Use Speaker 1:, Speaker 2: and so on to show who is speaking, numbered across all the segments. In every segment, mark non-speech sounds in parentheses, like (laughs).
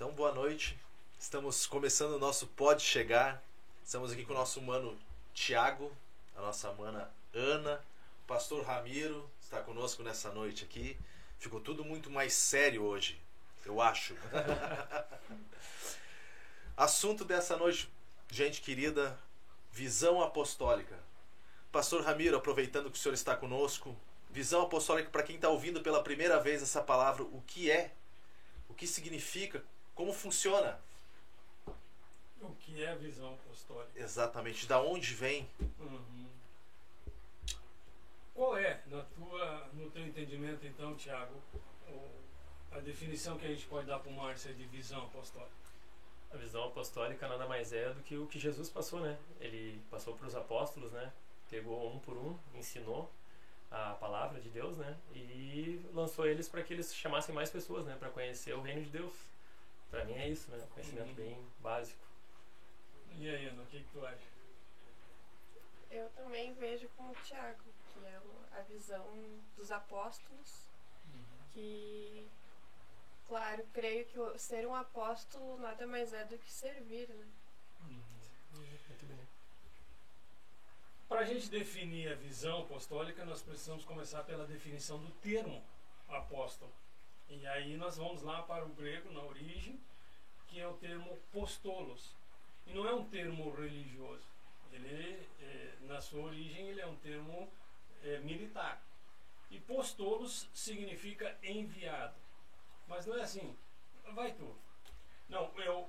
Speaker 1: Então, boa noite. Estamos começando o nosso Pode Chegar. Estamos aqui com o nosso mano Tiago, a nossa mana Ana, o pastor Ramiro está conosco nessa noite aqui. Ficou tudo muito mais sério hoje, eu acho. (laughs) Assunto dessa noite, gente querida, visão apostólica. Pastor Ramiro, aproveitando que o senhor está conosco, visão apostólica para quem está ouvindo pela primeira vez essa palavra, o que é? O que significa? Como funciona?
Speaker 2: O que é visão apostólica?
Speaker 1: Exatamente. Da onde vem?
Speaker 2: Uhum. Qual é, na tua, no teu entendimento, então, Tiago, a definição que a gente pode dar para o Márcio de visão apostólica?
Speaker 3: A visão apostólica nada mais é do que o que Jesus passou, né? Ele passou para os apóstolos, né? Pegou um por um, ensinou a palavra de Deus, né? E lançou eles para que eles chamassem mais pessoas, né? Para conhecer o reino de Deus. Para mim é isso, né? Conhecimento uhum. bem básico.
Speaker 2: E aí, Ana, o que, que tu acha?
Speaker 4: Eu também vejo como o Tiago, que é a visão dos apóstolos, uhum. que, claro, creio que ser um apóstolo nada mais é do que servir, né? Uhum.
Speaker 2: Muito bem. Para a gente definir a visão apostólica, nós precisamos começar pela definição do termo apóstolo. E aí nós vamos lá para o grego, na origem, que é o termo postolos. E não é um termo religioso. Ele, é, na sua origem, ele é um termo é, militar. E postolos significa enviado. Mas não é assim, vai tu. Não, eu,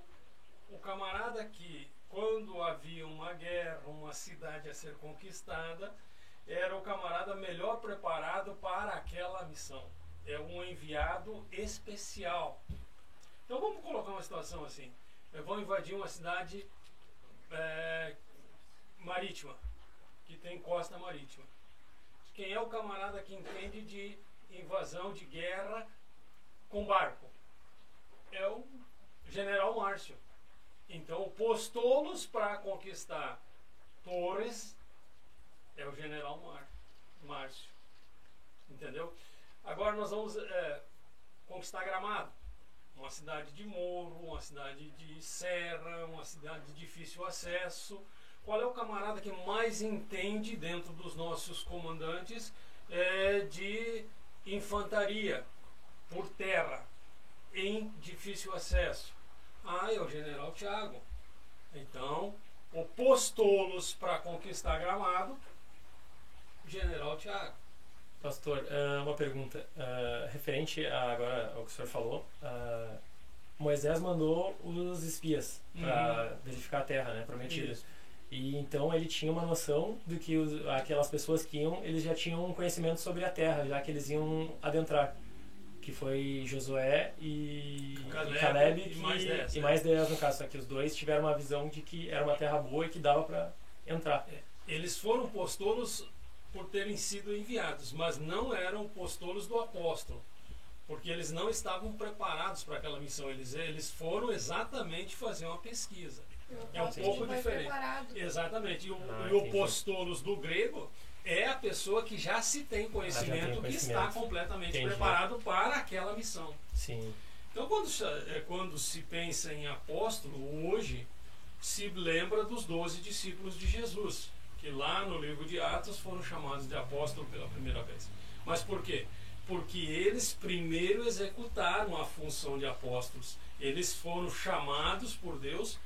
Speaker 2: o camarada que, quando havia uma guerra, uma cidade a ser conquistada, era o camarada melhor preparado para aquela missão. É um enviado especial. Então vamos colocar uma situação assim vão invadir uma cidade é, marítima, que tem costa marítima. Quem é o camarada que entende de invasão, de guerra com barco? É o general Márcio. Então, postolos para conquistar Torres é o general Márcio. Entendeu? Agora nós vamos é, conquistar Gramado uma cidade de morro, uma cidade de serra, uma cidade de difícil acesso. Qual é o camarada que mais entende dentro dos nossos comandantes é, de infantaria por terra em difícil acesso? Ah, é o general Tiago. Então, o postolos para conquistar Gramado, general Tiago.
Speaker 3: Pastor, uh, uma pergunta. Uh, referente a, agora ao que o senhor falou, uh, Moisés mandou os espias para uhum. verificar a terra né, prometida. Isso. E então ele tinha uma noção de que os, aquelas pessoas que iam, eles já tinham um conhecimento sobre a terra, já que eles iam adentrar. Que foi Josué e Caleb, e, Caleb,
Speaker 2: e, mais dez,
Speaker 3: e mais dez no caso. Só que os dois tiveram uma visão de que era uma terra boa e que dava para entrar.
Speaker 2: Eles foram postolos por terem sido enviados, mas não eram postolos do apóstolo, porque eles não estavam preparados para aquela missão. Eles, eles foram exatamente fazer uma pesquisa. É um pouco diferente. Preparado. Exatamente. E o, ah, e o do grego é a pessoa que já se tem conhecimento, tem conhecimento. que está completamente entendi. preparado para aquela missão.
Speaker 3: Sim.
Speaker 2: Então, quando, é, quando se pensa em apóstolo, hoje se lembra dos doze discípulos de Jesus que lá no livro de Atos foram chamados de apóstolo pela primeira vez. Mas por quê? Porque eles primeiro executaram a função de apóstolos. Eles foram chamados por Deus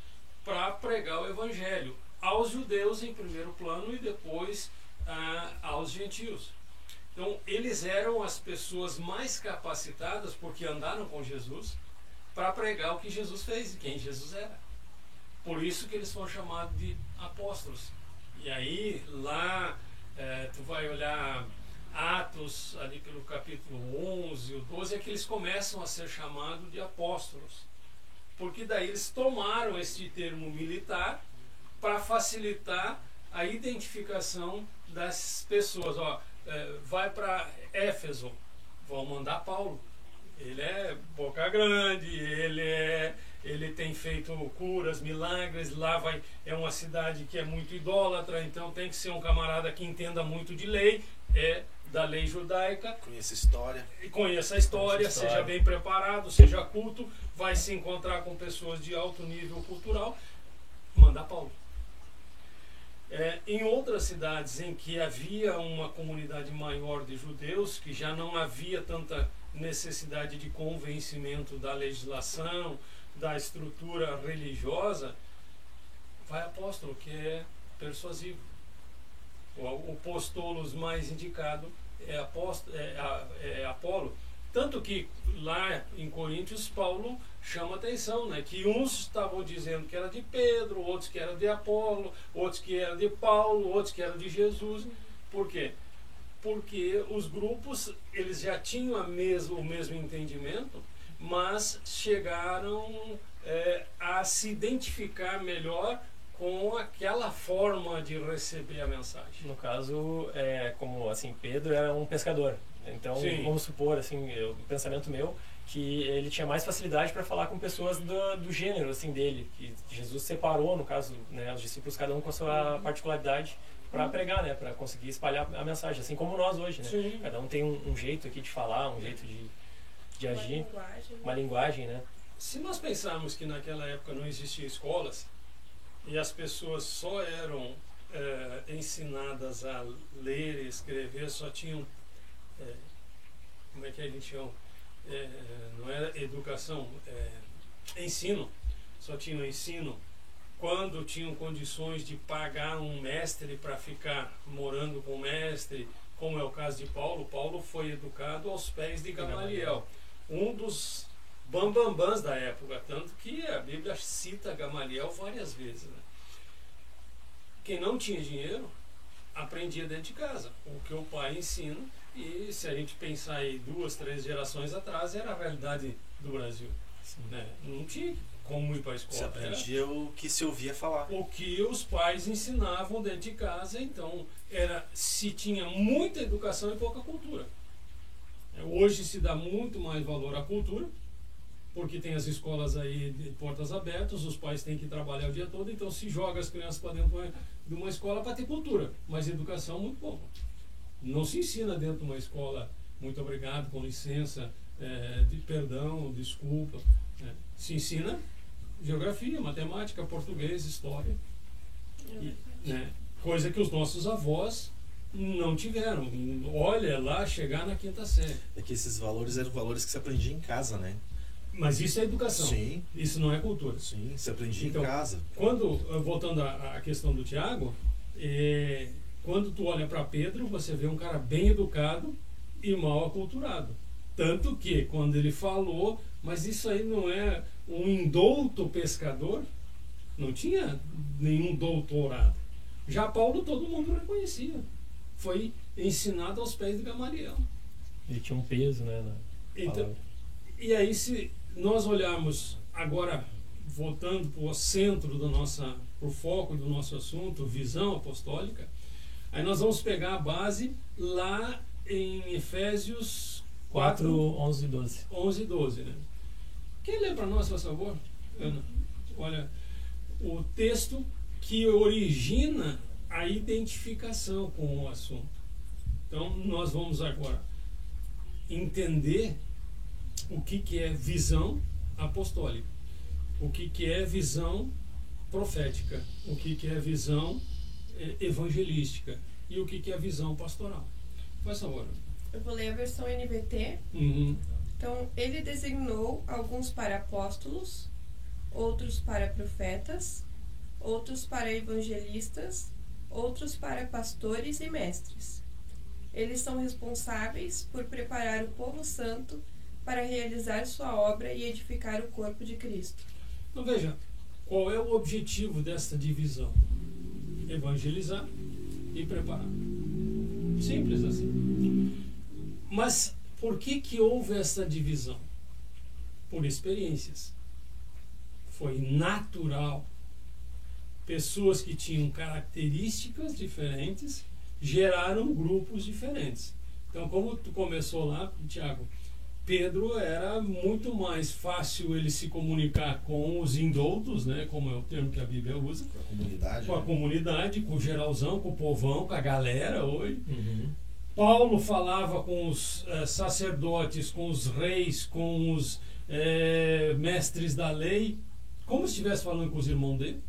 Speaker 2: para pregar o evangelho aos judeus em primeiro plano e depois ah, aos gentios. Então, eles eram as pessoas mais capacitadas porque andaram com Jesus para pregar o que Jesus fez e quem Jesus era. Por isso que eles foram chamados de apóstolos. E aí, lá, é, tu vai olhar Atos, ali pelo capítulo 11, o 12, é que eles começam a ser chamados de apóstolos. Porque daí eles tomaram este termo militar para facilitar a identificação das pessoas. Ó, é, vai para Éfeso, vão mandar Paulo. Ele é boca grande, ele é ele tem feito curas, milagres, lá vai é uma cidade que é muito idólatra, então tem que ser um camarada que entenda muito de lei, é da lei judaica.
Speaker 1: Conheça a história.
Speaker 2: E conheça a história,
Speaker 3: Conheça a história.
Speaker 2: seja bem preparado, seja culto, vai se encontrar com pessoas de alto nível cultural, manda Paulo. É, em outras cidades em que havia uma comunidade maior de judeus, que já não havia tanta necessidade de convencimento da legislação, da estrutura religiosa, vai apóstolo, que é persuasivo. O, o mais indicado é, apóstolo, é, é Apolo. Tanto que lá em Coríntios, Paulo chama atenção, né? Que uns estavam dizendo que era de Pedro, outros que era de Apolo, outros que era de Paulo, outros que era de Jesus. Por quê? Porque os grupos, eles já tinham a mesmo, o mesmo entendimento, mas chegaram é, a se identificar melhor com aquela forma de receber a mensagem.
Speaker 3: No caso, é, como assim, Pedro era um pescador. Então,
Speaker 2: Sim.
Speaker 3: vamos supor, assim, o pensamento meu, que ele tinha mais facilidade para falar com pessoas do, do gênero, assim, dele. Que Jesus separou, no caso, né, os discípulos, cada um com a sua particularidade, para pregar, né, para conseguir espalhar a mensagem, assim como nós hoje, né? Cada um tem um, um jeito aqui de falar, um jeito de, de
Speaker 4: Uma
Speaker 3: agir,
Speaker 4: linguagem.
Speaker 3: uma linguagem, né?
Speaker 2: Se nós pensarmos que naquela época não existia escolas e as pessoas só eram eh, ensinadas a ler e escrever, só tinham, eh, como é que a gente chama? Eh, não era educação, eh, ensino, só tinham ensino. Quando tinham condições de pagar um mestre para ficar morando com o mestre, como é o caso de Paulo, Paulo foi educado aos pés de Gamaliel, um dos bambambãs da época, tanto que a Bíblia cita Gamaliel várias vezes. Né? Quem não tinha dinheiro aprendia dentro de casa, o que o pai ensina, e se a gente pensar aí duas, três gerações atrás, era a realidade do Brasil. Né? Não tinha como ir para a
Speaker 1: Você
Speaker 2: escola. Era
Speaker 1: aprendia o que se ouvia falar.
Speaker 2: o que os pais ensinavam dentro de casa, então era se tinha muita educação e pouca cultura. É, Hoje se dá muito mais valor à cultura, porque tem as escolas aí de portas abertas, os pais têm que trabalhar o dia todo, então se joga as crianças para dentro de uma escola para ter cultura, mas educação muito pouco. Não se ensina dentro de uma escola, muito obrigado, com licença, é, de perdão, desculpa. né? Se ensina geografia, matemática, português, história, né? coisa que os nossos avós não tiveram. Olha lá chegar na quinta série.
Speaker 1: É que esses valores eram valores que se aprendia em casa, né?
Speaker 2: Mas isso é educação.
Speaker 1: Sim,
Speaker 2: Isso não é cultura.
Speaker 1: sim, se aprendia
Speaker 2: Então,
Speaker 1: em casa.
Speaker 2: Quando, eh, voltando à, à questão do Tiago, eh, quando tu olha para Pedro, você vê um cara bem educado e mal aculturado. Tanto que, quando ele falou, mas isso aí não é um indouto pescador, não tinha nenhum doutorado. Já Paulo todo mundo reconhecia. Foi ensinado aos pés de Gamaliel.
Speaker 3: Ele tinha um peso, né?
Speaker 2: Então, e aí, se nós olharmos agora, voltando para o centro do nossa, para o foco do nosso assunto, visão apostólica, aí nós vamos pegar a base lá em Efésios
Speaker 3: 4,
Speaker 2: 4,
Speaker 3: 11 e 12.
Speaker 2: 11 e 12. Né? Quem lê para nós, por favor? Ana, olha, o texto que origina a identificação com o assunto. Então, nós vamos agora entender o que, que é visão apostólica, o que, que é visão profética, o que, que é visão eh, evangelística e o que, que é visão pastoral. Faz favor.
Speaker 4: Eu vou ler a versão NVT.
Speaker 2: Uhum.
Speaker 4: Então, ele designou alguns para apóstolos, outros para profetas, outros para evangelistas, outros para pastores e mestres. Eles são responsáveis por preparar o povo santo para realizar sua obra e edificar o corpo de Cristo.
Speaker 2: Então veja, qual é o objetivo desta divisão? Evangelizar e preparar. Simples assim. Mas por que que houve essa divisão? Por experiências. Foi natural. Pessoas que tinham características diferentes geraram grupos diferentes. Então, como tu começou lá, Tiago, Pedro era muito mais fácil ele se comunicar com os indoutos, né, como é o termo que a Bíblia usa,
Speaker 1: Com a comunidade.
Speaker 2: com a
Speaker 1: né?
Speaker 2: comunidade, com o geralzão, com o povão, com a galera hoje.
Speaker 3: Uhum.
Speaker 2: Paulo falava com os eh, sacerdotes, com os reis, com os eh, mestres da lei, como se estivesse falando com os irmãos dele.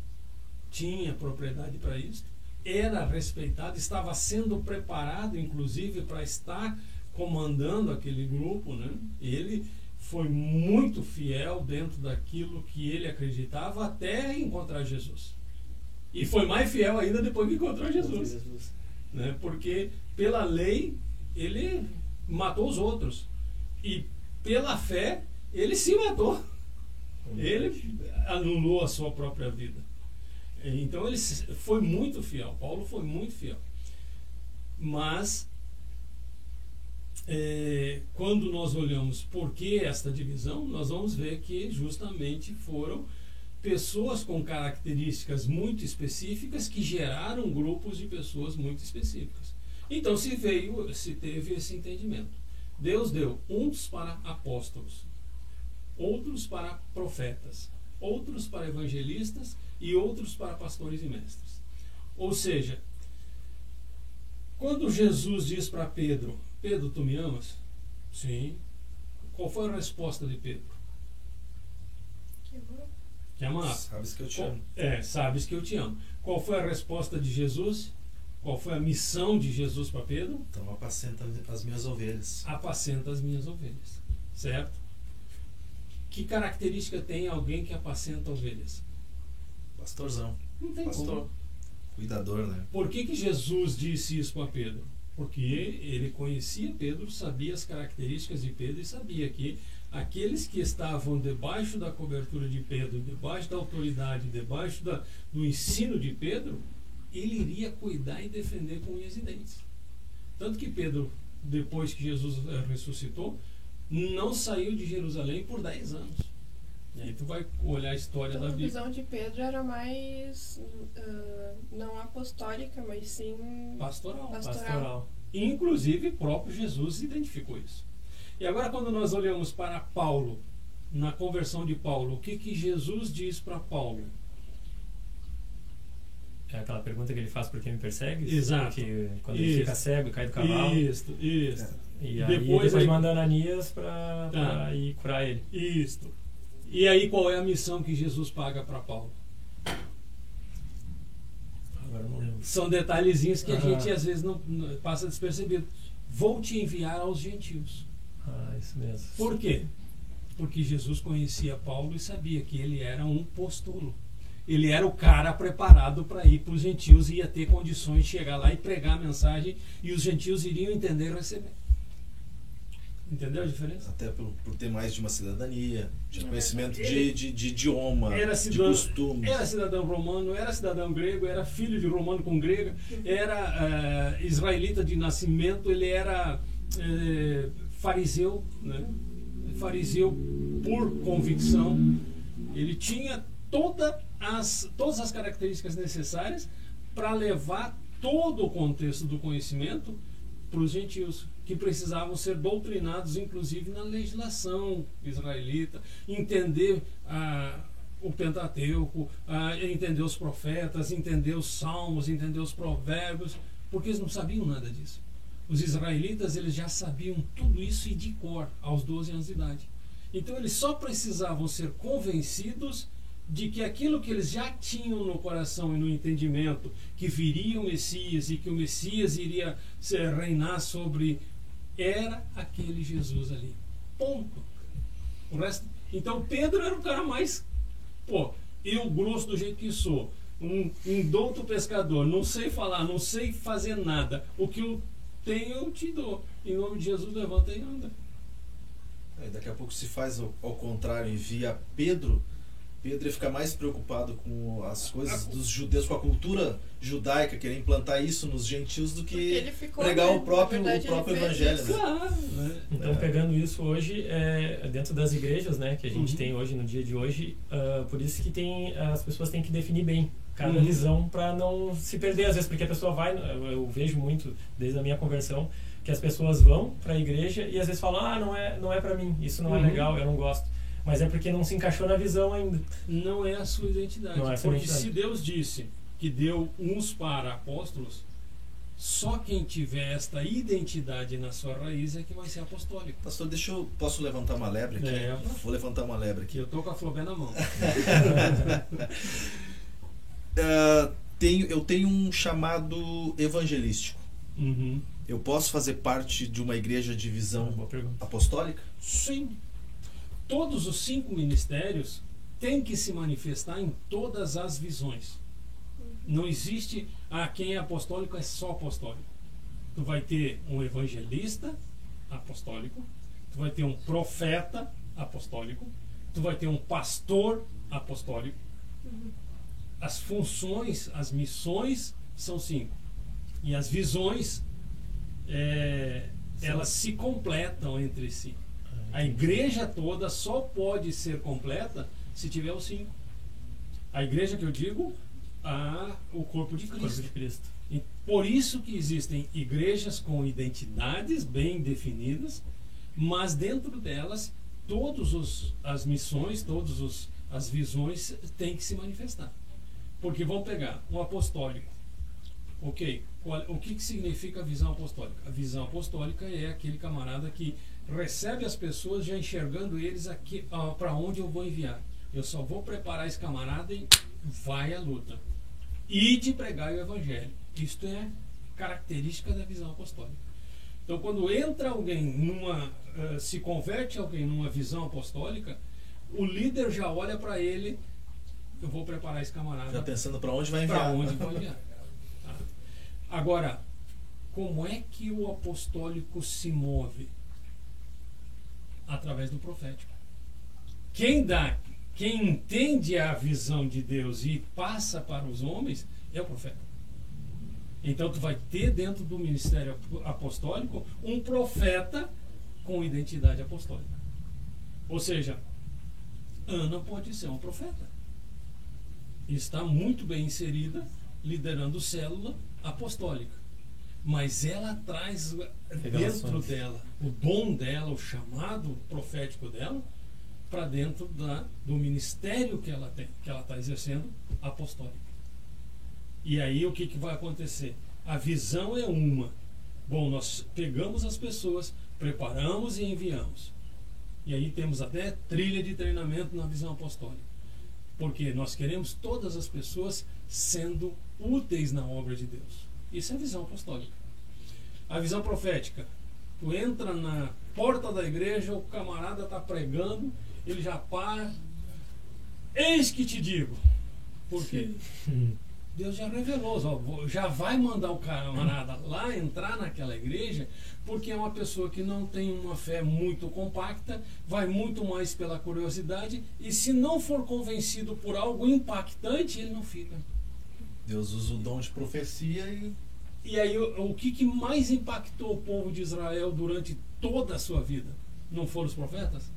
Speaker 2: Tinha propriedade para isso. Era respeitado, estava sendo preparado, inclusive, para estar comandando aquele grupo. Né? Ele foi muito fiel dentro daquilo que ele acreditava até encontrar Jesus. E foi mais fiel ainda depois que encontrou Jesus
Speaker 3: Jesus.
Speaker 2: né? porque pela lei ele matou os outros e pela fé ele se matou ele anulou a sua própria vida então ele foi muito fiel Paulo foi muito fiel mas é, quando nós olhamos por que esta divisão nós vamos ver que justamente foram pessoas com características muito específicas que geraram grupos de pessoas muito específicas. Então se veio, se teve esse entendimento. Deus deu uns para apóstolos, outros para profetas, outros para evangelistas e outros para pastores e mestres. Ou seja, quando Jesus diz para Pedro: Pedro, tu me amas? Sim. Qual foi a resposta de Pedro?
Speaker 4: Que
Speaker 2: amava.
Speaker 1: Sabes que eu te amo.
Speaker 2: É, sabes que eu te amo. Qual foi a resposta de Jesus? Qual foi a missão de Jesus para Pedro?
Speaker 1: Então apacenta as minhas ovelhas.
Speaker 2: Apacenta as minhas ovelhas. Certo? Que característica tem alguém que apacenta ovelhas?
Speaker 1: Pastorzão.
Speaker 2: Não tem
Speaker 1: Pastor.
Speaker 2: como.
Speaker 1: Cuidador, né?
Speaker 2: Por que, que Jesus disse isso para Pedro? Porque ele conhecia Pedro, sabia as características de Pedro e sabia que aqueles que estavam debaixo da cobertura de Pedro, debaixo da autoridade, debaixo da, do ensino de Pedro, ele iria cuidar e defender com unhas e dentes. Tanto que Pedro, depois que Jesus ressuscitou, não saiu de Jerusalém por 10 anos. E aí tu vai olhar a história
Speaker 4: Então
Speaker 2: da
Speaker 4: a
Speaker 2: Bíblia.
Speaker 4: visão de Pedro era mais ah, não apostólica, mas sim
Speaker 2: Pastoral.
Speaker 4: pastoral.
Speaker 3: Pastoral.
Speaker 2: Inclusive, próprio Jesus identificou isso. E agora, quando nós olhamos para Paulo, na conversão de Paulo, o que, que Jesus diz para Paulo?
Speaker 3: É aquela pergunta que ele faz por quem me persegue?
Speaker 2: Exato.
Speaker 3: Que quando
Speaker 2: Isso.
Speaker 3: ele fica cego e cai do cavalo.
Speaker 2: Isto, isto,
Speaker 3: E aí
Speaker 2: Depois
Speaker 3: depois,
Speaker 2: ele-
Speaker 3: manda Ananias
Speaker 2: Tá.
Speaker 3: pra ir curar ele.
Speaker 2: isto. E aí, qual é a missão que Jesus paga para Paulo?
Speaker 3: Agora não lembro.
Speaker 2: São detalhezinhos que a
Speaker 3: Ah.
Speaker 2: gente às vezes não, não- passa despercebido. Vou te enviar aos gentios.
Speaker 3: Ah, isso mesmo.
Speaker 2: Por quê? Porque Jesus conhecia Paulo e sabia que ele era um postolo. Ele era o cara preparado para ir para os gentios e ia ter condições de chegar lá e pregar a mensagem e os gentios iriam entender e receber. Entendeu a diferença?
Speaker 1: Até por, por ter mais de uma cidadania, de
Speaker 4: É.
Speaker 1: conhecimento
Speaker 2: Ele-
Speaker 1: de, de, de idioma,
Speaker 2: Era
Speaker 1: de
Speaker 2: cidadão,
Speaker 1: costumes.
Speaker 2: era cidadão romano, era cidadão grego, era filho de romano com grega, era eh, israelita de nascimento, ele era eh, fariseu, né? fariseu por convicção. Ele tinha toda as, todas as características necessárias para levar todo o contexto do conhecimento para os gentios, que precisavam ser doutrinados, inclusive na legislação israelita, entender ah, o Pentateuco, ah, entender os profetas, entender os salmos, entender os provérbios, porque eles não sabiam nada disso. Os israelitas eles já sabiam tudo isso e de cor aos 12 anos de idade. Então eles só precisavam ser convencidos de que aquilo que eles já tinham no coração e no entendimento, que viria o Messias e que o Messias iria reinar sobre, era aquele Jesus ali. Ponto. Resto, então Pedro era o cara mais, pô, eu grosso do jeito que sou, um, douto pescador, não sei falar, não sei fazer nada. O que eu tenho eu te dou. Em nome de Jesus levanta e anda.
Speaker 1: Daqui a pouco se faz ao, ao contrário, envia Pedro. Pedro ia ficar mais preocupado com as coisas dos judeus, com a cultura judaica, querer implantar isso nos gentios do que
Speaker 4: ele ficou,
Speaker 1: pregar
Speaker 4: né?
Speaker 1: o próprio,
Speaker 4: verdade,
Speaker 1: o próprio evangelho. Né?
Speaker 2: Claro, né?
Speaker 3: Então,
Speaker 1: É.
Speaker 3: pegando isso hoje, é, dentro das igrejas né, que a gente
Speaker 2: Uhum.
Speaker 3: tem hoje, no dia de hoje, ah, por isso que tem, as pessoas têm que definir bem cada uhum. visão para não se perder às vezes porque a pessoa vai eu, eu vejo muito desde a minha conversão que as pessoas vão para a igreja e às vezes falam ah não é não é para mim isso não é uhum. é legal eu não gosto mas é porque não se encaixou na visão ainda
Speaker 2: não é a sua identidade não é porque identidade. se Deus disse que deu uns para apóstolos só quem tiver esta identidade na sua raiz é que vai ser apostólico.
Speaker 1: Pastor, deixa eu. Posso levantar uma lebre aqui? É, Vou levantar uma lebre aqui.
Speaker 2: Eu tô com a flobé na mão.
Speaker 1: uh, (laughs) tenho, eu tenho um chamado evangelístico.
Speaker 2: Uhum.
Speaker 1: Eu posso fazer parte de uma igreja de visão apostólica?
Speaker 2: Sim. Todos os cinco ministérios têm que se manifestar em todas as visões. Não existe, ah, quem é apostólico é só apostólico. Tu vai ter um evangelista apostólico, tu vai ter um profeta apostólico, tu vai ter um pastor apostólico. As funções, as missões são cinco. E as visões, é, elas se completam entre si. A igreja toda só pode ser completa se tiver os cinco. A igreja que eu digo, a, o corpo de Cristo. Corpo de Cristo. E por isso que existem igrejas com identidades bem definidas, mas dentro delas todas as missões, todas as visões têm que se manifestar. Porque vão pegar um apostólico. Ok, qual, o que, que significa a visão apostólica? A visão apostólica é aquele camarada que recebe as pessoas já enxergando eles aqui para onde eu vou enviar. Eu só vou preparar esse camarada e vai à luta e de pregar o evangelho. Isto é característica da visão apostólica. Então, quando entra alguém numa, uh, se converte alguém numa visão apostólica, o líder já olha para ele, eu vou preparar esse camarada.
Speaker 1: Já pensando para onde vai enviar. Para
Speaker 2: onde vai enviar. Tá. Agora, como é que o apostólico se move? Através do profético. Quem dá quem entende a visão de Deus e passa para os homens é o profeta. Então tu vai ter dentro do ministério apostólico um profeta com identidade apostólica. Ou seja, Ana pode ser uma profeta. Está muito bem inserida, liderando célula apostólica. Mas ela traz dentro dela o dom dela, o chamado profético dela, para dentro da, do ministério que ela tem, que ela está exercendo, apostólico. E aí o que, que vai acontecer? A visão é uma. Bom, nós pegamos as pessoas, preparamos e enviamos. E aí temos até trilha de treinamento na visão apostólica. Porque nós queremos todas as pessoas sendo úteis na obra de Deus. Isso é a visão apostólica. A visão profética. Tu entra na porta da igreja, o camarada está pregando ele já para. Eis que te digo. Por quê? (laughs) Deus já revelou, ó, já vai mandar o camarada lá entrar naquela igreja, porque é uma pessoa que não tem uma fé muito compacta, vai muito mais pela curiosidade, e se não for convencido por algo impactante, ele não fica.
Speaker 1: Deus usa o dom de profecia e.
Speaker 2: E aí, o, o que, que mais impactou o povo de Israel durante toda a sua vida? Não foram os profetas?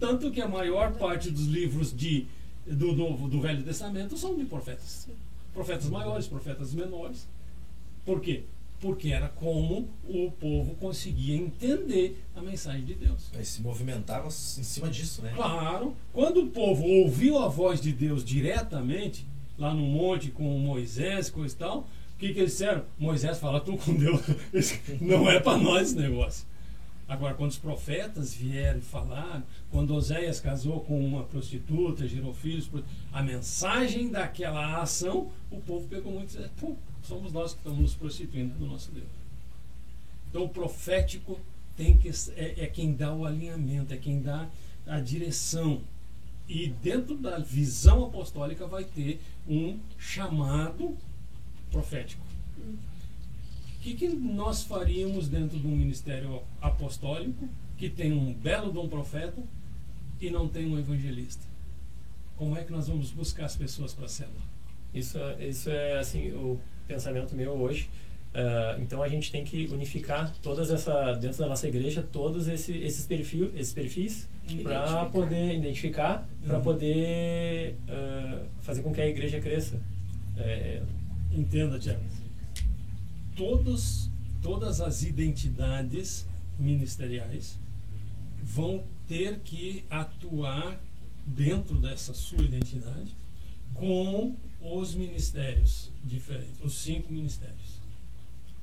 Speaker 2: Tanto que a maior parte dos livros de, do, Novo, do Velho Testamento são de profetas. Profetas maiores, profetas menores. Por quê? Porque era como o povo conseguia entender a mensagem de Deus.
Speaker 1: Mas se movimentava em cima disso, né?
Speaker 2: Claro. Quando o povo ouviu a voz de Deus diretamente, lá no monte com Moisés, coisa e tal, o que, que eles disseram? Moisés fala, tu com Deus. (laughs) Não é para nós esse negócio. Agora, quando os profetas vieram e falaram, quando Oséias casou com uma prostituta, gerou filhos, a mensagem daquela ação, o povo pegou muito e disse: somos nós que estamos nos prostituindo do nosso Deus. Então, o profético tem que, é, é quem dá o alinhamento, é quem dá a direção. E dentro da visão apostólica vai ter um chamado profético. O que, que nós faríamos dentro de um ministério apostólico que tem um belo dom profeta e não tem um evangelista? Como é que nós vamos buscar as pessoas para a célula?
Speaker 3: Isso, isso é assim o pensamento meu hoje. Uh, então a gente tem que unificar todas essa dentro da nossa igreja todos esse, esses perfis esses perfis para poder identificar para uhum. poder uh, fazer com que a igreja cresça É,
Speaker 2: Entenda, Tiago. Todos, todas as identidades ministeriais vão ter que atuar dentro dessa sua identidade com os ministérios diferentes, os cinco ministérios.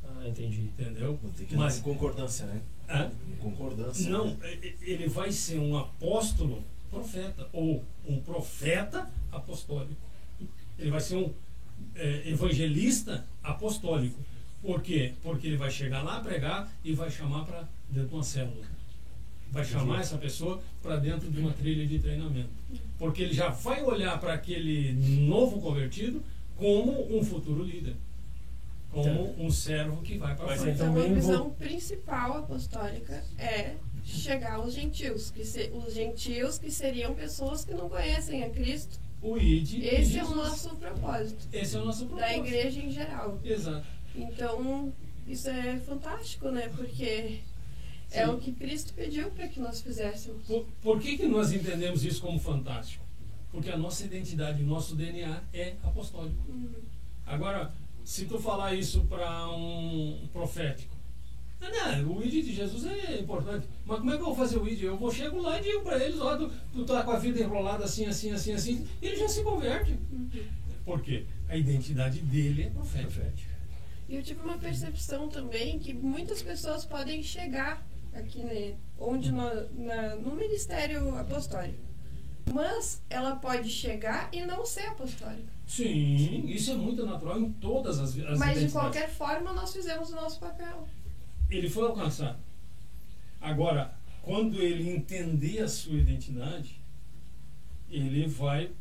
Speaker 3: Ah, entendi.
Speaker 2: Entendeu?
Speaker 1: Tem que
Speaker 2: Mas-
Speaker 1: concordância, né?
Speaker 2: Hã?
Speaker 1: Concordância.
Speaker 2: Não,
Speaker 1: né?
Speaker 2: e- e- ele vai ser um apóstolo profeta ou um profeta apostólico. Ele vai ser um é, evangelista apostólico. Por quê? Porque ele vai chegar lá, pregar e vai chamar para dentro de uma célula. Vai chamar essa pessoa para dentro de uma trilha de treinamento. Porque ele já vai olhar para aquele novo convertido como um futuro líder. Como um servo que vai para frente.
Speaker 3: então
Speaker 4: Então, a visão
Speaker 3: vo-
Speaker 4: principal apostólica é chegar aos gentios, que se- os gentios que seriam pessoas que não conhecem a Cristo.
Speaker 2: O ID. e
Speaker 4: Esse é o nosso propósito,
Speaker 2: Esse é o nosso
Speaker 4: da
Speaker 2: propósito.
Speaker 4: igreja em geral.
Speaker 2: Exato.
Speaker 4: Então, isso é fantástico, né? Porque é
Speaker 2: Sim.
Speaker 4: o que Cristo pediu para que nós fizéssemos.
Speaker 2: Por, por que, que nós entendemos isso como fantástico? Porque a nossa identidade, o nosso DNA é apostólico.
Speaker 4: Uhum.
Speaker 2: Agora, se tu falar isso para um profético, não, não, o ID de Jesus é importante. Mas como é que eu vou fazer o ID? Eu vou chego lá e digo para eles, ó, tu, tu tá com a vida enrolada assim, assim, assim, assim, e ele já se converte. Por quê? A identidade dele é profética.
Speaker 4: E eu tive uma percepção também que muitas pessoas podem chegar aqui né, onde no, na, no ministério apostólico. Mas ela pode chegar e não ser apostólica.
Speaker 2: Sim, isso é muito natural em todas as, as
Speaker 4: Mas de qualquer forma nós fizemos o nosso papel.
Speaker 2: ele foi alcançado. Agora, quando ele entender a sua identidade, ele vai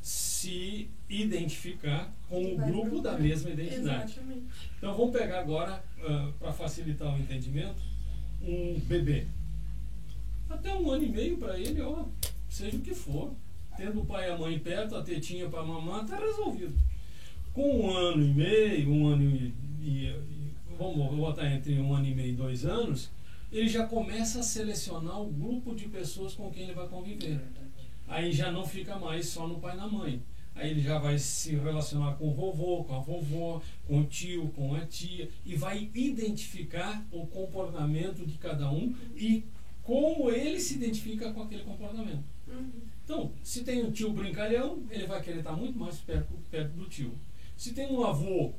Speaker 2: se identificar com o
Speaker 4: Vai
Speaker 2: grupo da mesma identidade.
Speaker 4: Exatamente.
Speaker 2: Então vamos pegar agora, para facilitar o entendimento, um bebê. Até um ano e meio para ele, ó, seja o que for. Tendo o pai e a mãe perto, a tetinha para mamar, está resolvido. Com um ano e meio, um ano e, e- e- vamos botar entre um ano e meio e dois anos, ele já começa a selecionar o grupo de pessoas com quem ele vai conviver. Aí já não fica mais só no pai e na mãe. Aí ele já vai se relacionar com o vovô, com a vovó, com o tio, com a tia e vai identificar o comportamento de cada um e como ele se identifica com aquele comportamento. Então, se tem um tio brincalhão, ele vai querer estar muito mais perto, perto do tio. Se tem um avô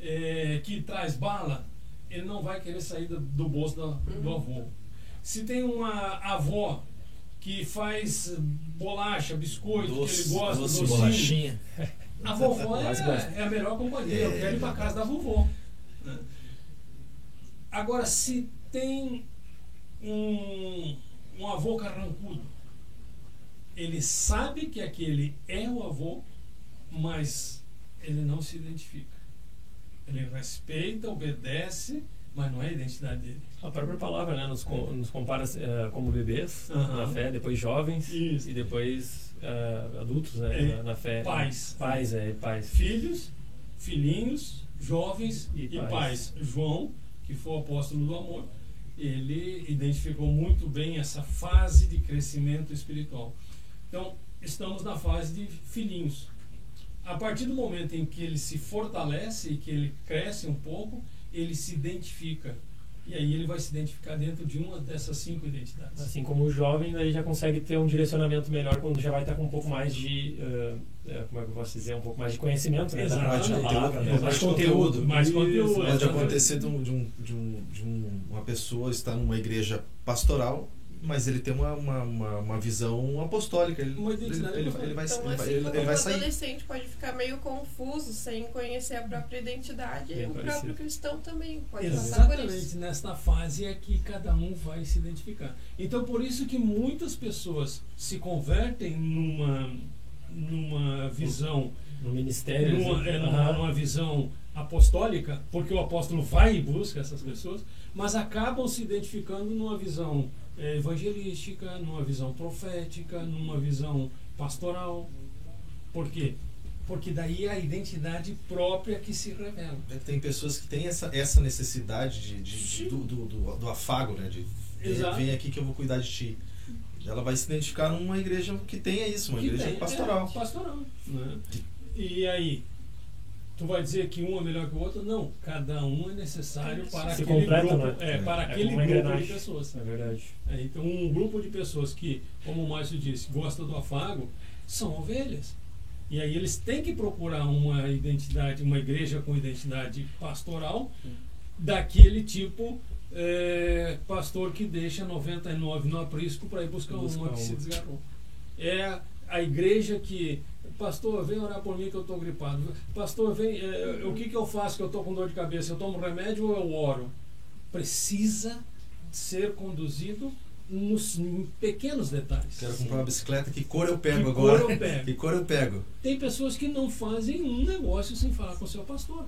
Speaker 2: eh, que traz bala, ele não vai querer sair do, do bolso da- do avô. Se tem uma avó que faz bolacha, biscoito, que ele gosta,
Speaker 1: doce,
Speaker 2: docinho,
Speaker 1: bolachinha.
Speaker 2: a vovó (laughs) é, é a melhor companhia. Eu quero ir para casa da vovó. Agora, se tem um, um avô carrancudo, ele sabe que aquele é o avô, mas ele não se identifica. Ele respeita, obedece, mas não é a identidade dele.
Speaker 3: A própria palavra né, nos, com- nos compara eh, como bebês
Speaker 2: Aham.
Speaker 3: na fé, depois jovens
Speaker 2: Isso.
Speaker 3: e depois eh, adultos né,
Speaker 2: É,
Speaker 3: na, na fé.
Speaker 2: pais.
Speaker 3: Pais, é, pais.
Speaker 2: filhos, filhinhos, jovens
Speaker 3: E
Speaker 2: e,
Speaker 3: pais.
Speaker 2: pais. João, que foi o apóstolo do amor, ele identificou muito bem essa fase de crescimento espiritual. Então, estamos na fase de filhinhos. A partir do momento em que ele se fortalece e que ele cresce um pouco, ele se identifica. E aí ele vai se identificar dentro de uma dessas cinco identidades.
Speaker 3: Assim como o jovem daí já consegue ter um direcionamento melhor quando já vai estar com um pouco mais de, eh, como é que eu posso dizer, um pouco mais de conhecimento, né? da-
Speaker 2: Exato.
Speaker 3: da
Speaker 2: Mais
Speaker 3: palavra,
Speaker 1: conteúdo,
Speaker 3: né?
Speaker 1: mais
Speaker 3: mais
Speaker 1: conteúdo.
Speaker 2: Mais
Speaker 3: Isso,
Speaker 2: conteúdo,
Speaker 1: Pode acontecer de, um, de, um, de, um, de um- uma pessoa estar numa igreja pastoral, mas ele tem uma, uma, uma, uma visão apostólica. Ele,
Speaker 2: Uma
Speaker 1: ele,
Speaker 2: identidade
Speaker 1: ele, ele vai,
Speaker 4: Então,
Speaker 1: ele vai,
Speaker 4: assim
Speaker 1: ele, ele vai
Speaker 4: um
Speaker 1: sair.
Speaker 4: adolescente pode ficar meio confuso sem conhecer a própria identidade,
Speaker 3: Bem
Speaker 4: o próprio cristão também pode passar por isso.
Speaker 2: Exatamente, nesta fase é que cada um vai se identificar. Então, por isso que muitas pessoas se convertem numa, numa visão,
Speaker 3: No ministério.
Speaker 2: numa,
Speaker 3: assim,
Speaker 2: é, numa, numa visão apostólica, porque o apóstolo vai e busca essas pessoas, mas acabam se identificando numa visão eh, evangelística, numa visão profética, numa visão pastoral. Por quê? Porque daí é a identidade própria que se revela.
Speaker 1: É Tem pessoas que têm essa, essa necessidade de, de- de- do, do, do, do afago, né? De
Speaker 2: Exato.
Speaker 1: vem aqui que eu vou cuidar de ti. Ela vai se identificar numa igreja que tenha isso, uma
Speaker 2: Que
Speaker 1: igreja
Speaker 2: tem-
Speaker 1: pastoral.
Speaker 2: É, pastoral. né? E aí, tu vai dizer que um é melhor que o outro? Não, cada um é necessário para
Speaker 3: Se
Speaker 2: aquele
Speaker 3: completa,
Speaker 2: grupo,
Speaker 3: né?
Speaker 2: é, para
Speaker 3: É
Speaker 2: aquele
Speaker 3: como uma
Speaker 2: grupo de
Speaker 3: engrenagem.
Speaker 2: pessoas.
Speaker 3: É verdade.
Speaker 2: É, então, um grupo de pessoas que, como o Márcio disse, gosta do afago, são ovelhas. E aí eles têm que procurar uma identidade, uma igreja com identidade pastoral, daquele tipo é, pastor que deixa 99 no aprisco para ir buscar
Speaker 3: Buscar
Speaker 2: uma que se desgarrou. É a igreja que, pastor, vem orar por mim que eu estou gripado. Pastor, vem, é, o que, que eu faço que eu estou com dor de cabeça? Eu tomo remédio ou eu oro? Precisa ser conduzido nos pequenos detalhes.
Speaker 1: Quero comprar uma bicicleta, que cor eu pego
Speaker 2: Que
Speaker 1: agora?
Speaker 2: cor eu pego? (laughs)
Speaker 1: Que cor eu pego?
Speaker 2: Tem pessoas que não fazem um negócio sem falar com o seu pastor.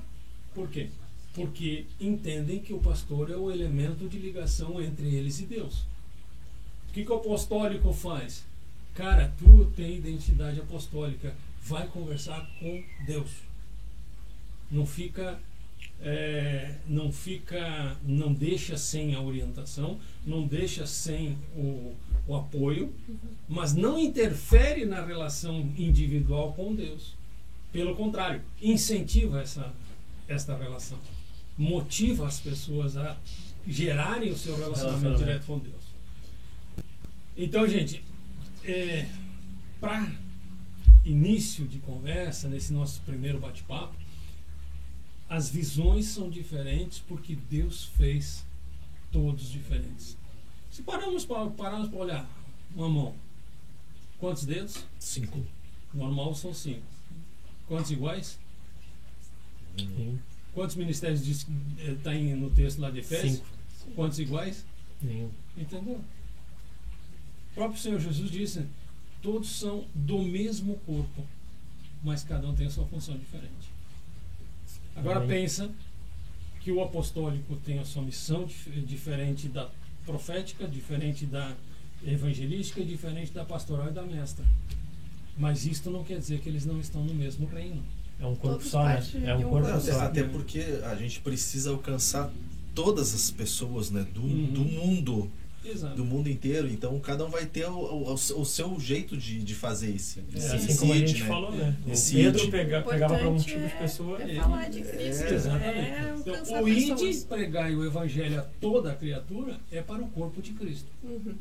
Speaker 2: Por quê? Porque entendem que o pastor é o elemento de ligação entre eles e Deus. O que, que o apostólico faz? Cara, tu tem identidade apostólica. Vai conversar com Deus. Não fica. é, não fica. Não deixa sem a orientação, não deixa sem o, o apoio, mas não interfere na relação individual com Deus. Pelo contrário, incentiva essa, esta relação. Motiva as pessoas a gerarem o seu relacionamento
Speaker 3: Relacionamento.
Speaker 2: direto com Deus. Então, gente, para início de conversa, nesse nosso primeiro bate-papo, as visões são diferentes porque Deus fez todos diferentes. Se pararmos para olhar uma mão, quantos dedos?
Speaker 1: Cinco.
Speaker 2: Normal são cinco. Quantos iguais?
Speaker 3: Sim.
Speaker 2: Quantos ministérios está no texto lá de Efésios?
Speaker 3: Cinco.
Speaker 2: Quantos iguais?
Speaker 3: Nenhum.
Speaker 2: Entendeu? O próprio Senhor Jesus disse: todos são do mesmo corpo, mas cada um tem a sua função diferente. Agora
Speaker 3: Amém.
Speaker 2: pensa que o apostólico tem a sua missão dif- diferente da profética, diferente da evangelística, diferente da pastoral e da mestra. Mas isto não quer dizer que eles não estão no mesmo reino.
Speaker 3: É um corpo
Speaker 4: Todos
Speaker 3: só, né? É um corpo
Speaker 1: Não,
Speaker 3: só.
Speaker 1: até porque a gente precisa alcançar todas as pessoas né, do,
Speaker 2: Uhum.
Speaker 1: do mundo,
Speaker 2: Exato.
Speaker 1: do mundo inteiro. Então cada um vai ter o, o- o seu jeito de, de fazer isso.
Speaker 3: É,
Speaker 1: Esse
Speaker 3: assim como a gente
Speaker 1: né?
Speaker 3: falou, né? O. Pedro pega, pegava para um tipo de
Speaker 4: é-
Speaker 3: pessoa.
Speaker 4: É
Speaker 3: ele-
Speaker 4: falar de Cristo.
Speaker 1: É,
Speaker 2: Exatamente.
Speaker 4: É
Speaker 2: Então, o
Speaker 4: pessoas.
Speaker 2: pregar o evangelho a toda a criatura é para o corpo de Cristo.
Speaker 4: Uhum.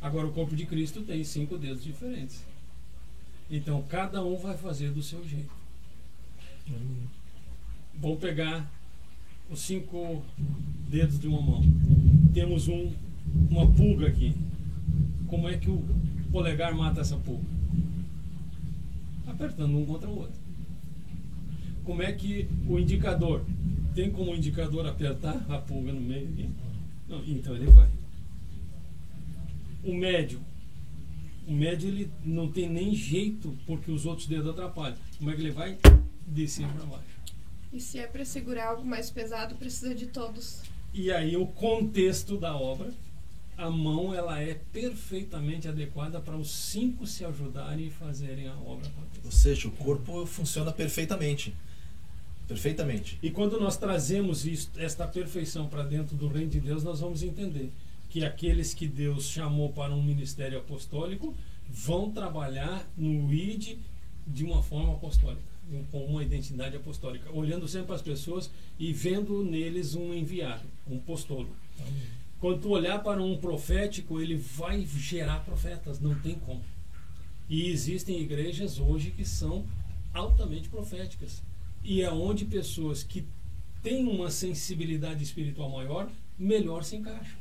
Speaker 2: Agora, o corpo de Cristo tem cinco dedos diferentes. Então, cada um vai fazer do seu jeito.
Speaker 3: Hum,
Speaker 2: Vou pegar os cinco dedos de uma mão. Temos um, uma pulga aqui. Como é que o polegar mata essa pulga? Apertando um contra o outro. Como é que o indicador? Tem como o indicador apertar a pulga no meio aqui? Não, então ele vai. O médio. O médio ele não tem nem jeito porque os outros dedos atrapalham. Como é que ele vai? De cima para baixo.
Speaker 4: E se é para segurar algo mais pesado, precisa de todos.
Speaker 2: E aí o contexto da obra, a mão ela é perfeitamente adequada para os cinco se ajudarem e fazerem a obra
Speaker 1: Ou
Speaker 2: acontecer.
Speaker 1: seja, o corpo funciona perfeitamente. Perfeitamente.
Speaker 2: E quando nós trazemos isso, esta perfeição para dentro do reino de Deus, nós vamos entender que aqueles que Deus chamou para um ministério apostólico vão trabalhar no ID de uma forma apostólica, com uma identidade apostólica, olhando sempre para as pessoas e vendo neles um enviado, um apostolo. Quando tu olhar para um profético, ele vai gerar profetas, não tem como. E existem igrejas hoje que são altamente proféticas. E é onde pessoas que têm uma sensibilidade espiritual maior, melhor se encaixam.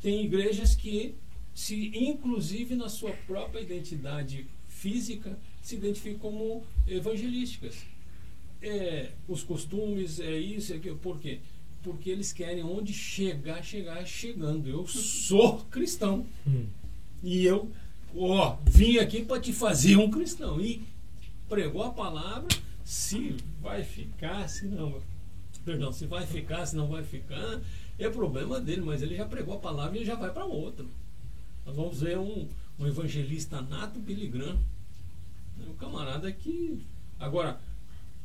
Speaker 2: Tem igrejas que, se inclusive na sua própria identidade física, se identificam como evangelísticas. É, os costumes, é isso, é aquilo. Por quê? Porque eles querem onde chegar, chegar chegando. Eu sou cristão.
Speaker 3: hum.
Speaker 2: E eu, ó, vim aqui para te fazer um cristão. E pregou a palavra, se vai ficar, se não. Perdão, se vai ficar, se não vai ficar, é problema dele, mas ele já pregou a palavra e ele já vai para outro. Nós vamos ver um, um evangelista nato Billy Graham. É um camarada que. Agora,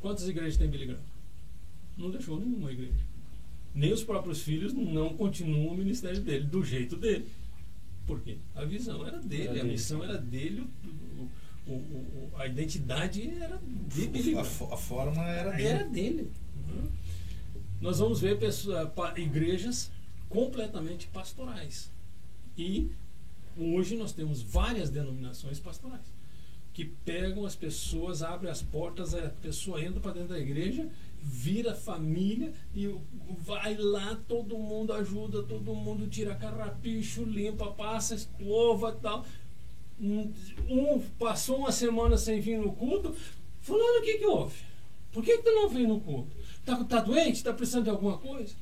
Speaker 2: quantas igrejas tem Billy Graham? Não deixou nenhuma igreja. Nem os próprios filhos não continuam o ministério dele, do jeito dele. Por quê? A visão era dele,
Speaker 3: Era
Speaker 2: a
Speaker 3: dele.
Speaker 2: missão era dele, o, o, o, a identidade era de Billy
Speaker 1: A, a forma era dele.
Speaker 2: Era dele. Uhum. Nós vamos ver pessoa, igrejas completamente pastorais. E hoje nós temos várias denominações pastorais que pegam as pessoas, abrem as portas, a pessoa entra para dentro da igreja, vira família e vai lá, todo mundo ajuda, todo mundo tira carrapicho, limpa, passa escova e tal. Um passou uma semana sem vir no culto, fulano, o que que houve? Por que, que tu não vem no culto? Tá, tá doente? Tá precisando de alguma coisa?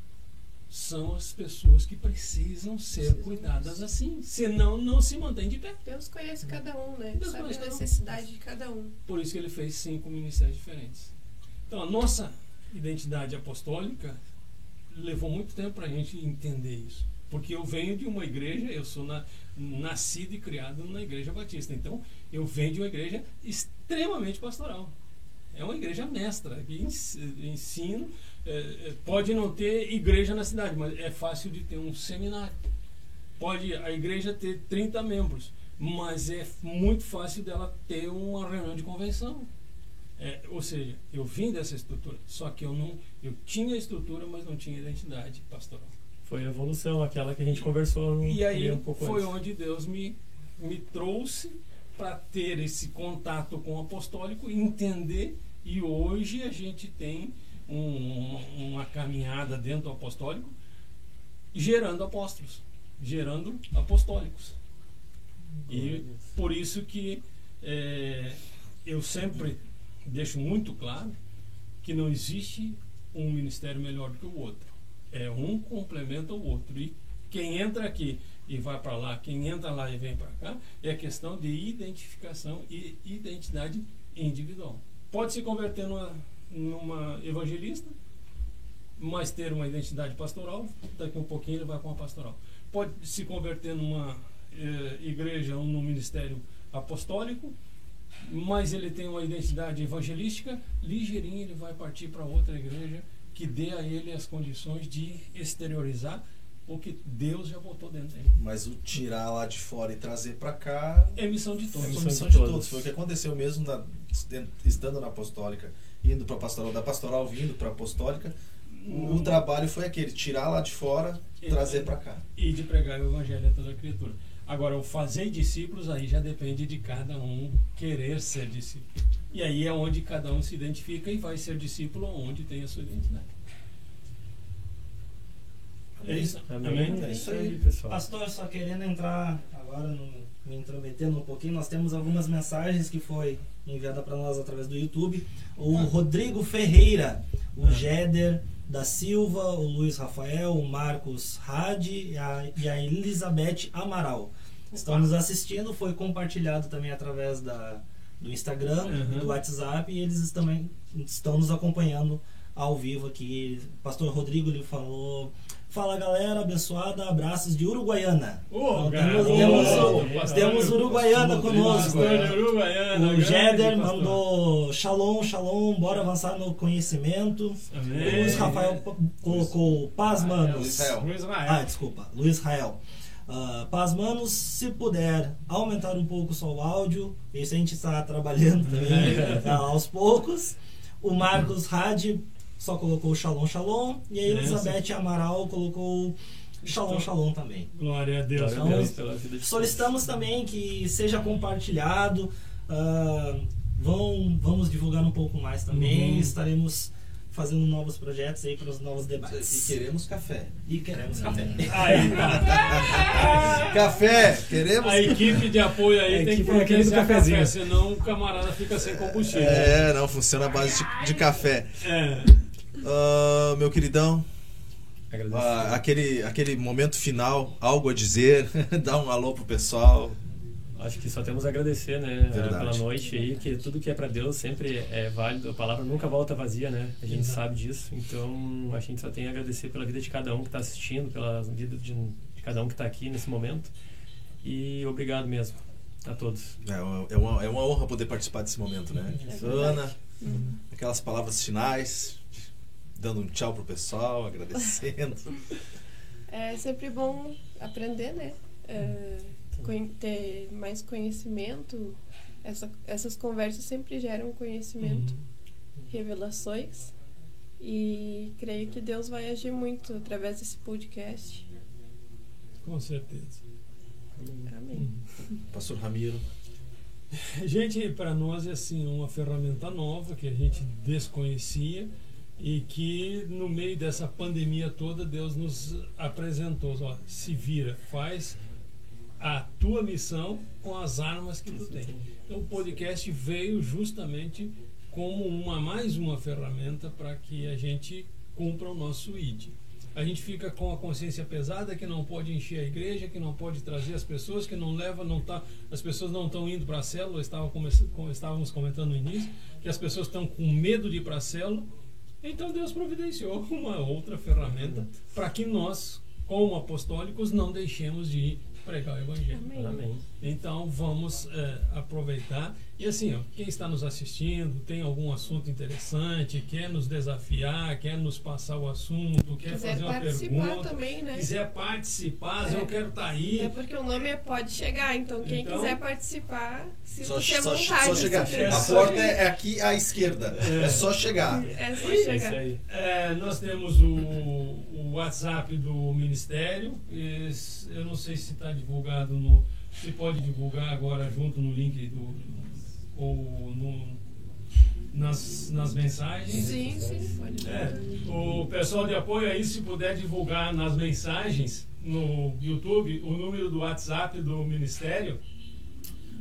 Speaker 2: São as pessoas que precisam ser
Speaker 4: Precisam.
Speaker 2: cuidadas assim. Senão, não se mantém de pé.
Speaker 4: Deus conhece cada um, né?
Speaker 2: Deus
Speaker 4: Sabe a
Speaker 2: cada um.
Speaker 4: necessidade de cada um.
Speaker 2: Por isso que ele fez cinco ministérios diferentes. Então, a nossa identidade apostólica levou muito tempo para a gente entender isso. Porque eu venho de uma igreja, eu sou na, nascido e criado na igreja batista. Então, eu venho de uma igreja extremamente pastoral. É uma igreja mestra, que ens- ensino. é, é, pode não ter igreja na cidade, mas é fácil de ter um seminário. Pode a igreja ter 30 membros, mas é muito fácil dela ter uma reunião de convenção. É, ou seja, eu vim dessa estrutura, só que eu não, eu tinha estrutura, mas não tinha identidade pastoral.
Speaker 3: Foi a evolução, aquela que a gente conversou um,
Speaker 2: E aí
Speaker 3: um pouco
Speaker 2: foi
Speaker 3: antes.
Speaker 2: onde Deus me, me trouxe para ter esse contato com o apostólico, entender, e hoje a gente tem um- uma caminhada dentro do apostólico gerando apóstolos, gerando apostólicos. E por isso que é, eu sempre deixo muito claro que não existe um ministério melhor do que o outro. É um complementa o outro. E quem entra aqui e vai para lá, quem entra lá e vem para cá, é questão de identificação e identidade individual. Pode se converter numa, numa evangelista, mas ter uma identidade pastoral, daqui um pouquinho ele vai para uma pastoral. Pode se converter numa eh, igreja ou num ministério apostólico, mas ele tem uma identidade evangelística, ligeirinho ele vai partir para outra igreja que dê a ele as condições de exteriorizar o que Deus já botou dentro dele.
Speaker 1: Mas o tirar lá de fora e trazer pra cá
Speaker 2: É missão de
Speaker 1: é
Speaker 2: todos.
Speaker 3: missão
Speaker 1: uma missão
Speaker 3: de
Speaker 1: de
Speaker 3: todos.
Speaker 1: todos. Foi o que aconteceu mesmo na- estando na apostólica, indo pra pastoral, da pastoral vindo pra apostólica. O, o trabalho foi aquele, tirar lá de fora,
Speaker 2: E-
Speaker 1: trazer pra cá.
Speaker 2: e de pregar o evangelho a toda criatura. Agora, o fazer discípulos aí já depende de cada um querer ser discípulo. E aí é onde cada um se identifica e vai ser discípulo onde tem a sua identidade. É isso?
Speaker 3: Amém.
Speaker 1: É isso aí.
Speaker 3: pessoal.
Speaker 5: Pastor, só querendo entrar agora, no, me intrometendo um pouquinho, nós temos algumas mensagens que foi enviada para nós através do YouTube. O Rodrigo Ferreira, o
Speaker 2: Ah.
Speaker 5: Jéder da Silva, o Luiz Rafael, o Marcos Hadi e a, e a Elizabeth Amaral. Estão nos assistindo, foi compartilhado também através da, do Instagram,
Speaker 2: Uhum.
Speaker 5: do WhatsApp, e eles também estão nos acompanhando ao vivo aqui. O pastor Rodrigo lhe falou. Fala galera, abençoada, abraços de Uruguaiana.
Speaker 2: Ô,
Speaker 5: Então, temos, temos-
Speaker 2: pastor,
Speaker 5: temos Uruguaiana
Speaker 1: pastor
Speaker 5: conosco.
Speaker 2: Uruguaiana,
Speaker 5: O
Speaker 2: pastor.
Speaker 5: mandou shalom, shalom, bora avançar no conhecimento.
Speaker 2: Amém.
Speaker 5: O Luiz Rafael colocou paz, manos.
Speaker 1: Luiz Israel.
Speaker 2: Luiz Israel.
Speaker 5: Ah, desculpa, Luiz Rael. Ah, paz, manos, se puder aumentar um pouco só o áudio, isso a gente está trabalhando também (laughs) tá, aos poucos. O Marcos Hadi só colocou shalom, shalom. E a Elizabeth Amaral colocou shalom, shalom também.
Speaker 2: Glória a Deus.
Speaker 3: Glória a
Speaker 5: Então,
Speaker 3: Deus pela vida de
Speaker 5: Solicitamos também que seja compartilhado. ah, vão, vamos divulgar um pouco mais também.
Speaker 2: Uhum.
Speaker 5: Estaremos fazendo novos projetos aí para os novos
Speaker 1: E
Speaker 5: debates.
Speaker 1: queremos café.
Speaker 5: E queremos café. (laughs)
Speaker 2: Aí, tá. (laughs)
Speaker 1: Café! Queremos
Speaker 2: A equipe de apoio aí
Speaker 3: A
Speaker 2: tem que providenciar
Speaker 3: cafezinho.
Speaker 2: café, senão o camarada fica sem combustível.
Speaker 1: É, não, funciona a base de, de café.
Speaker 2: É.
Speaker 1: Ah, meu queridão, ah, aquele, aquele momento final, algo a dizer, (laughs) dá um alô pro pessoal.
Speaker 3: Acho que só temos a agradecer, né,
Speaker 1: Verdade.
Speaker 3: pela noite aí, que tudo que é para Deus sempre é válido, a palavra nunca volta vazia, né? A gente
Speaker 2: Exato.
Speaker 3: sabe disso. Então, a gente só tem a agradecer pela vida de cada um que está assistindo, pela vida de, de cada um que está aqui nesse momento. E obrigado mesmo a todos.
Speaker 1: É uma, é uma, é uma honra poder participar desse momento, né?
Speaker 4: É
Speaker 1: Ana, aquelas palavras finais, dando um tchau pro pessoal, agradecendo. (laughs)
Speaker 4: É sempre bom aprender, né? É, conhe- ter mais conhecimento, essa, essas conversas sempre geram conhecimento,
Speaker 2: Uhum.
Speaker 4: revelações. E creio que Deus vai agir muito através desse podcast.
Speaker 2: Com certeza.
Speaker 4: Amém.
Speaker 1: Pastor Ramiro. (laughs)
Speaker 2: Gente, para nós é assim uma ferramenta nova que a gente desconhecia e que no meio dessa pandemia toda Deus nos apresentou, ó, se vira, faz a tua missão com as armas que tu tem. Então o podcast veio justamente como uma mais uma ferramenta para que a gente cumpra o nosso ID. A gente fica com a consciência pesada que não pode encher a igreja, que não pode trazer as pessoas, que não leva, não tá, as pessoas não estão indo para a célula, estava como estávamos comentando no início, que as pessoas estão com medo de ir para a célula. Então Deus providenciou (laughs) uma outra ferramenta para que nós, como apostólicos, não deixemos de ir pregar o evangelho.
Speaker 4: Amém.
Speaker 3: Amém.
Speaker 2: Então vamos é, aproveitar. E assim, ó, quem está nos assistindo, tem algum assunto interessante, quer nos desafiar, quer nos passar o assunto, quer
Speaker 4: Quiser
Speaker 2: fazer uma
Speaker 4: participar
Speaker 2: pergunta,
Speaker 4: também, né?
Speaker 2: quiser participar,
Speaker 4: É.
Speaker 2: eu quero estar aí.
Speaker 4: É porque o nome é Pode Chegar, então quem
Speaker 2: Então-
Speaker 4: quiser participar, se
Speaker 1: Só,
Speaker 4: você
Speaker 1: só,
Speaker 4: vontade.
Speaker 1: só chegar.
Speaker 4: se
Speaker 2: É
Speaker 1: A porta é aqui à esquerda. É só chegar.
Speaker 4: É só
Speaker 3: É
Speaker 4: chegar.
Speaker 3: aí.
Speaker 2: É, nós temos o, o WhatsApp do Ministério. Eu não sei se está divulgado no. Se pode divulgar agora junto no link do. Ou no, nas, nas mensagens.
Speaker 4: Sim, sim.
Speaker 2: É, o pessoal de apoio aí, se puder divulgar nas mensagens no YouTube o número do WhatsApp do Ministério,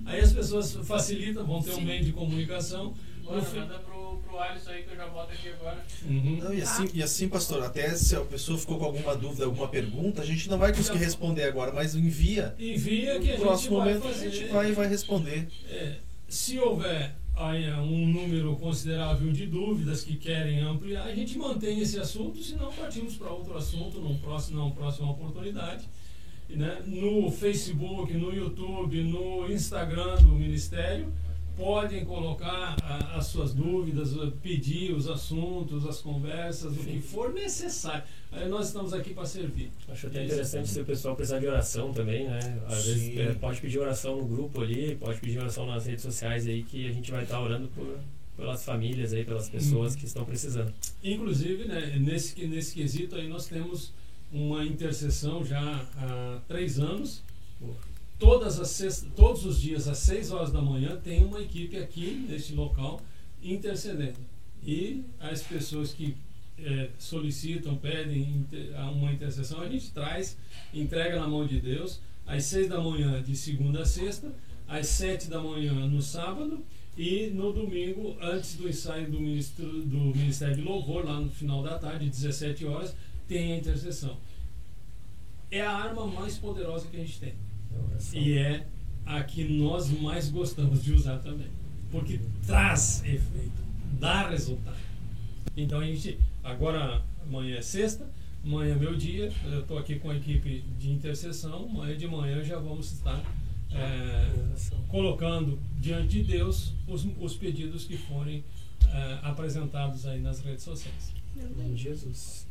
Speaker 2: aí as pessoas facilitam, vão ter um
Speaker 4: Sim.
Speaker 2: meio de comunicação.
Speaker 3: Manda pro, pro Alisson aí que eu já boto aqui agora.
Speaker 2: Uhum.
Speaker 1: Não, e, assim, e assim, pastor, até se a pessoa ficou com alguma dúvida, alguma pergunta, a gente não vai conseguir responder agora, mas envia.
Speaker 2: Envia que a
Speaker 1: No
Speaker 2: gente
Speaker 1: próximo
Speaker 2: vai
Speaker 1: momento a
Speaker 2: fazer.
Speaker 1: gente vai, vai responder.
Speaker 2: É, se houver é, um número considerável de dúvidas que querem ampliar, a gente mantém esse assunto, senão partimos para outro assunto num próximo, numa próxima oportunidade. Né, no Facebook, no YouTube, no Instagram do Ministério, podem colocar a- as suas dúvidas, eh, pedir os assuntos, as conversas, o que for necessário. Aí nós estamos aqui para servir.
Speaker 3: Acho até
Speaker 2: Isso.
Speaker 3: interessante se o pessoal precisar de oração também, né? Às vezes
Speaker 1: Sim.
Speaker 3: é, pode pedir oração no grupo ali, pode pedir oração nas redes sociais aí, que a gente vai estar orando por, pelas famílias aí, pelas pessoas
Speaker 2: Uhum.
Speaker 3: que estão precisando.
Speaker 2: Inclusive, né, nesse, nesse quesito aí nós temos uma intercessão já há três anos. Todas as todos os dias, às seis horas da manhã, tem uma equipe aqui neste local intercedendo. E as pessoas que eh, solicitam, pedem uma intercessão, a gente traz, entrega na mão de Deus, às seis da manhã de segunda a sexta, às sete da manhã no sábado e no domingo, antes do ensaio do, ministro, do Ministério de Louvor, lá no final da tarde, 17 horas, tem a intercessão. É a arma mais poderosa que a gente tem.
Speaker 3: É.
Speaker 2: E é a que nós mais gostamos de usar também. Porque traz efeito, dá resultado. Então a gente, agora amanhã é sexta, amanhã é meu dia, eu estou aqui com a equipe de intercessão, amanhã de manhã já vamos estar é, colocando diante de Deus os, os pedidos que forem é, apresentados aí nas redes sociais.
Speaker 3: Em nome de Jesus.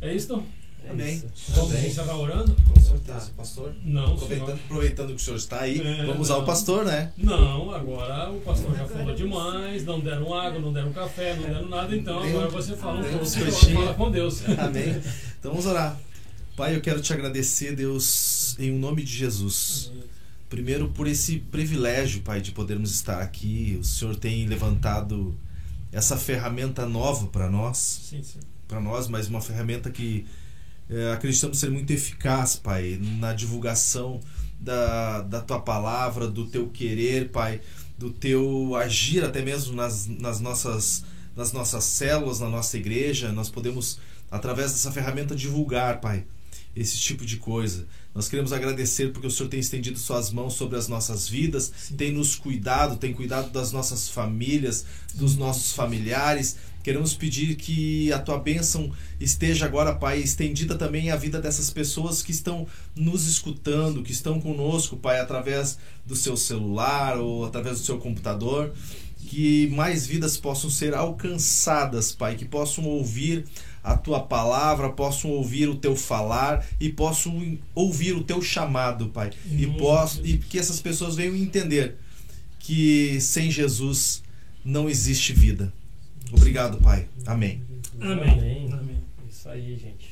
Speaker 2: É isso?
Speaker 3: É
Speaker 1: Amém. Amém.
Speaker 2: encerrar orando?
Speaker 1: Com certeza, pastor.
Speaker 2: Não,
Speaker 1: Aproveitando, aproveitando que o senhor está aí,
Speaker 2: É,
Speaker 1: vamos usar
Speaker 2: não.
Speaker 1: o pastor, né?
Speaker 2: Não, agora o pastor já falou
Speaker 4: você.
Speaker 2: demais, não deram água, não deram café, não deram nada, então agora você fala um pouco, fala com Deus. (laughs)
Speaker 1: Amém. Então vamos orar. Pai, eu quero te agradecer, Deus, em nome de Jesus. Primeiro, por esse privilégio, Pai, de podermos estar aqui. O Senhor tem levantado essa ferramenta nova para nós,
Speaker 2: Sim, sim.
Speaker 1: para nós, mas uma ferramenta que é, acreditamos ser muito eficaz, Pai, na divulgação da, da tua palavra, do teu querer, Pai, do teu agir até mesmo nas, nas, nossas, nas nossas células, na nossa igreja. Nós podemos, através dessa ferramenta, divulgar, Pai, esse tipo de coisa. Nós queremos agradecer porque o Senhor tem estendido suas mãos sobre as nossas vidas, tem nos cuidado, tem cuidado das nossas famílias, dos nossos familiares. Queremos pedir que a tua bênção esteja agora, Pai, estendida também à vida dessas pessoas que estão nos escutando, que estão conosco, Pai, através do seu celular ou através do seu computador. Que mais vidas possam ser alcançadas, Pai, que possam ouvir a tua palavra, possam ouvir o teu falar e possam ouvir o teu chamado, Pai. E, posso, e que essas pessoas venham entender que sem Jesus não existe vida. Obrigado, Pai. Amém.
Speaker 2: Amém.
Speaker 3: Amém.
Speaker 2: Amém.
Speaker 3: Isso aí, gente.